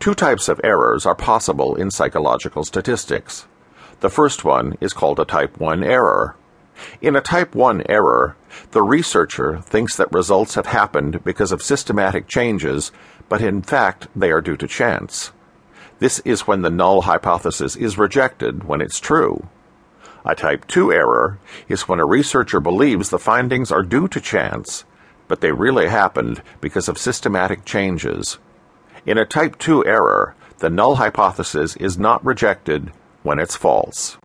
Two types of errors are possible in psychological statistics. The first one is called a type 1 error. In a type 1 error, the researcher thinks that results have happened because of systematic changes, but in fact they are due to chance. This is when the null hypothesis is rejected when it's true. A type 2 error is when a researcher believes the findings are due to chance, but they really happened because of systematic changes. In a type 2 error, the null hypothesis is not rejected when it's false.